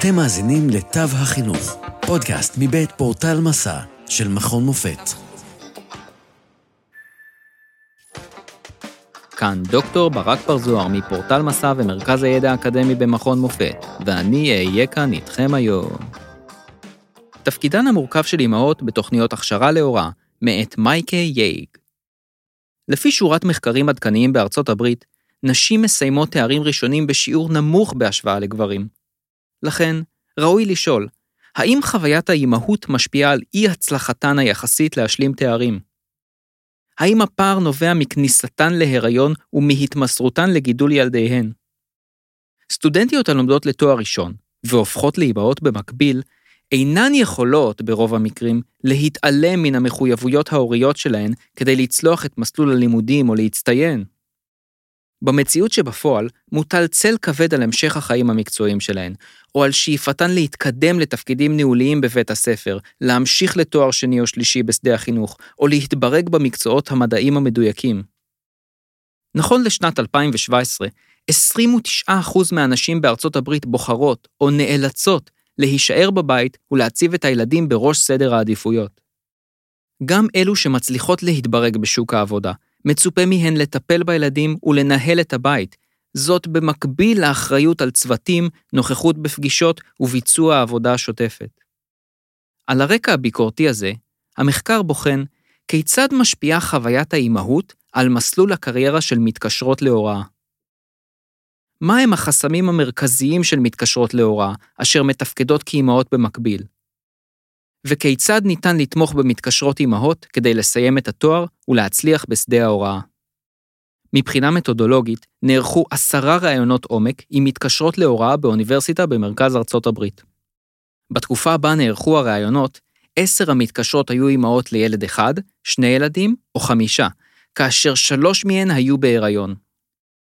אתם מאזינים לתו החינוך, פודקאסט מבית פורטל מסע של מכון מופת. כאן דוקטור ברק בר זוהר מפורטל מסע ומרכז הידע האקדמי במכון מופת, ואני אהיה כאן איתכם היום. תפקידן המורכב של אמהות בתוכניות הכשרה להוראה, מאת מייקה יייג. לפי שורת מחקרים עדכניים בארצות הברית, נשים מסיימות תארים ראשונים בשיעור נמוך בהשוואה לגברים. לכן, ראוי לשאול, האם חוויית האימהות משפיעה על אי הצלחתן היחסית להשלים תארים? האם הפער נובע מכניסתן להיריון ומהתמסרותן לגידול ילדיהן? סטודנטיות הלומדות לתואר ראשון והופכות לאימהות במקביל, אינן יכולות, ברוב המקרים, להתעלם מן המחויבויות ההוריות שלהן כדי לצלוח את מסלול הלימודים או להצטיין. במציאות שבפועל, מוטל צל כבד על המשך החיים המקצועיים שלהן, או על שאיפתן להתקדם לתפקידים ניהוליים בבית הספר, להמשיך לתואר שני או שלישי בשדה החינוך, או להתברג במקצועות המדעיים המדויקים. נכון לשנת 2017, 29% מהנשים בארצות הברית בוחרות או נאלצות להישאר בבית ולהציב את הילדים בראש סדר העדיפויות. גם אלו שמצליחות להתברג בשוק העבודה, מצופה מהן לטפל בילדים ולנהל את הבית, זאת במקביל לאחריות על צוותים, נוכחות בפגישות וביצוע העבודה השוטפת. על הרקע הביקורתי הזה, המחקר בוחן כיצד משפיעה חוויית האימהות על מסלול הקריירה של מתקשרות להוראה. מהם החסמים המרכזיים של מתקשרות להוראה, אשר מתפקדות כאימהות במקביל? וכיצד ניתן לתמוך במתקשרות אימהות כדי לסיים את התואר ולהצליח בשדה ההוראה. מבחינה מתודולוגית, נערכו עשרה ראיונות עומק עם מתקשרות להוראה באוניברסיטה במרכז ארצות הברית. בתקופה בה נערכו הראיונות, עשר המתקשרות היו אימהות לילד אחד, שני ילדים או חמישה, כאשר שלוש מהן היו בהיריון.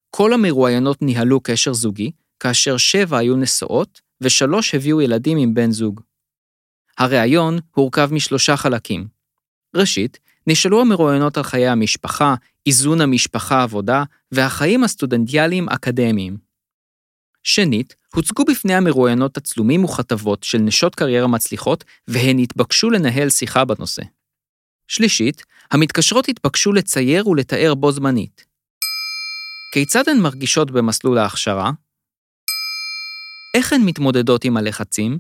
כל המרואיינות ניהלו קשר זוגי, כאשר שבע היו נשואות, ושלוש הביאו ילדים עם בן זוג. הריאיון הורכב משלושה חלקים. ראשית, נשאלו המרואיינות על חיי המשפחה, איזון המשפחה-עבודה והחיים הסטודנטיאליים-אקדמיים. שנית, הוצגו בפני המרואיינות תצלומים וכתבות של נשות קריירה מצליחות, והן התבקשו לנהל שיחה בנושא. שלישית, המתקשרות התבקשו לצייר ולתאר בו זמנית. כיצד הן מרגישות במסלול ההכשרה? איך הן מתמודדות עם הלחצים?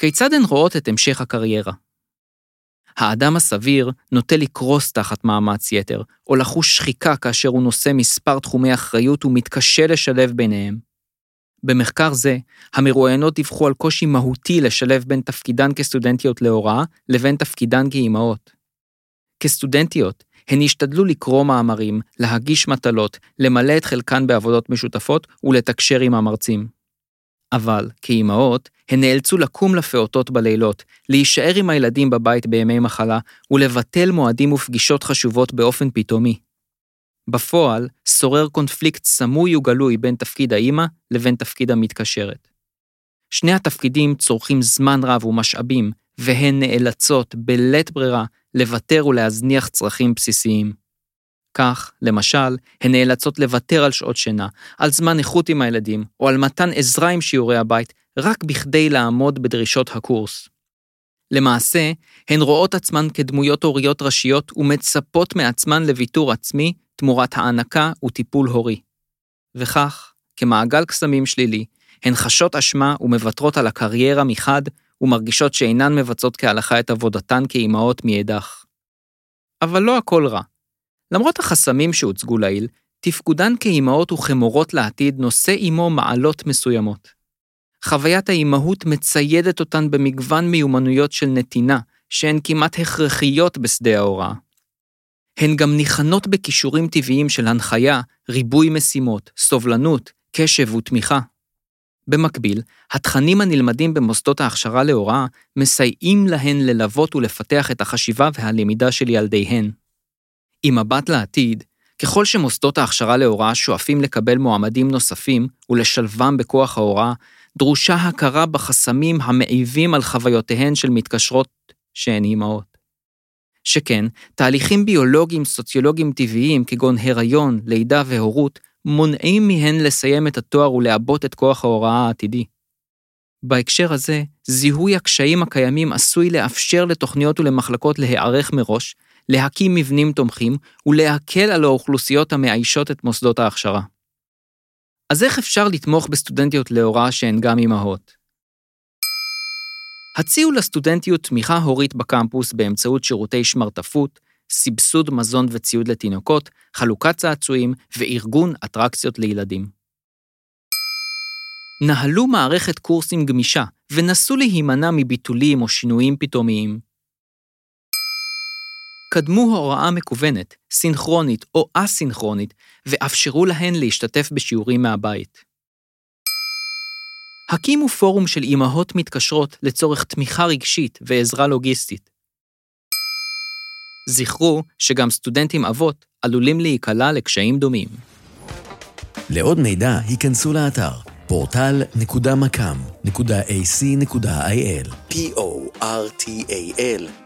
כיצד הן רואות את המשך הקריירה? האדם הסביר נוטה לקרוס תחת מאמץ יתר, או לחוש שחיקה כאשר הוא נושא מספר תחומי אחריות ומתקשה לשלב ביניהם. במחקר זה, המרואיינות דיווחו על קושי מהותי לשלב בין תפקידן כסטודנטיות להוראה לבין תפקידן כאימהות. כסטודנטיות, הן השתדלו לקרוא מאמרים, להגיש מטלות, למלא את חלקן בעבודות משותפות ולתקשר עם המרצים. אבל, כאימהות, הן נאלצו לקום לפעוטות בלילות, להישאר עם הילדים בבית בימי מחלה ולבטל מועדים ופגישות חשובות באופן פתאומי. בפועל, שורר קונפליקט סמוי וגלוי בין תפקיד האימא לבין תפקיד המתקשרת. שני התפקידים צורכים זמן רב ומשאבים, והן נאלצות, בלית ברירה, לוותר ולהזניח צרכים בסיסיים. כך, למשל, הן נאלצות לוותר על שעות שינה, על זמן איכות עם הילדים, או על מתן עזרה עם שיעורי הבית, רק בכדי לעמוד בדרישות הקורס. למעשה, הן רואות עצמן כדמויות הוריות ראשיות ומצפות מעצמן לוויתור עצמי תמורת הענקה וטיפול הורי. וכך, כמעגל קסמים שלילי, הן חשות אשמה ומוותרות על הקריירה מחד, ומרגישות שאינן מבצעות כהלכה את עבודתן כאימהות מאידך. אבל לא הכל רע. למרות החסמים שהוצגו לעיל, תפקודן כאימהות וכמורות לעתיד נושא עמו מעלות מסוימות. חוויית האימהות מציידת אותן במגוון מיומנויות של נתינה, שהן כמעט הכרחיות בשדה ההוראה. הן גם ניחנות בכישורים טבעיים של הנחיה, ריבוי משימות, סובלנות, קשב ותמיכה. במקביל, התכנים הנלמדים במוסדות ההכשרה להוראה מסייעים להן ללוות ולפתח את החשיבה והלמידה של ילדיהן. עם מבט לעתיד, ככל שמוסדות ההכשרה להוראה שואפים לקבל מועמדים נוספים ולשלבם בכוח ההוראה, דרושה הכרה בחסמים המעיבים על חוויותיהן של מתקשרות שהן אימהות. שכן, תהליכים ביולוגיים סוציולוגיים טבעיים כגון הריון, לידה והורות, מונעים מהן לסיים את התואר ולעבות את כוח ההוראה העתידי. בהקשר הזה, זיהוי הקשיים הקיימים עשוי לאפשר לתוכניות ולמחלקות להיערך מראש, להקים מבנים תומכים ולהקל על האוכלוסיות המאיישות את מוסדות ההכשרה. אז איך אפשר לתמוך בסטודנטיות להוראה שהן גם אימהות? הציעו לסטודנטיות תמיכה הורית בקמפוס באמצעות שירותי שמרטפות, סבסוד מזון וציוד לתינוקות, חלוקת צעצועים וארגון אטרקציות לילדים. נהלו מערכת קורסים גמישה ונסו להימנע מביטולים או שינויים פתאומיים. קדמו הוראה מקוונת, סינכרונית או א-סינכרונית, ואפשרו להן להשתתף בשיעורים מהבית. הקימו פורום של אימהות מתקשרות לצורך תמיכה רגשית ועזרה לוגיסטית. זכרו שגם סטודנטים אבות עלולים להיקלע לקשיים דומים. לעוד מידע, היכנסו לאתר portal.macam.ac.il p-o-r-t-a-l נקודה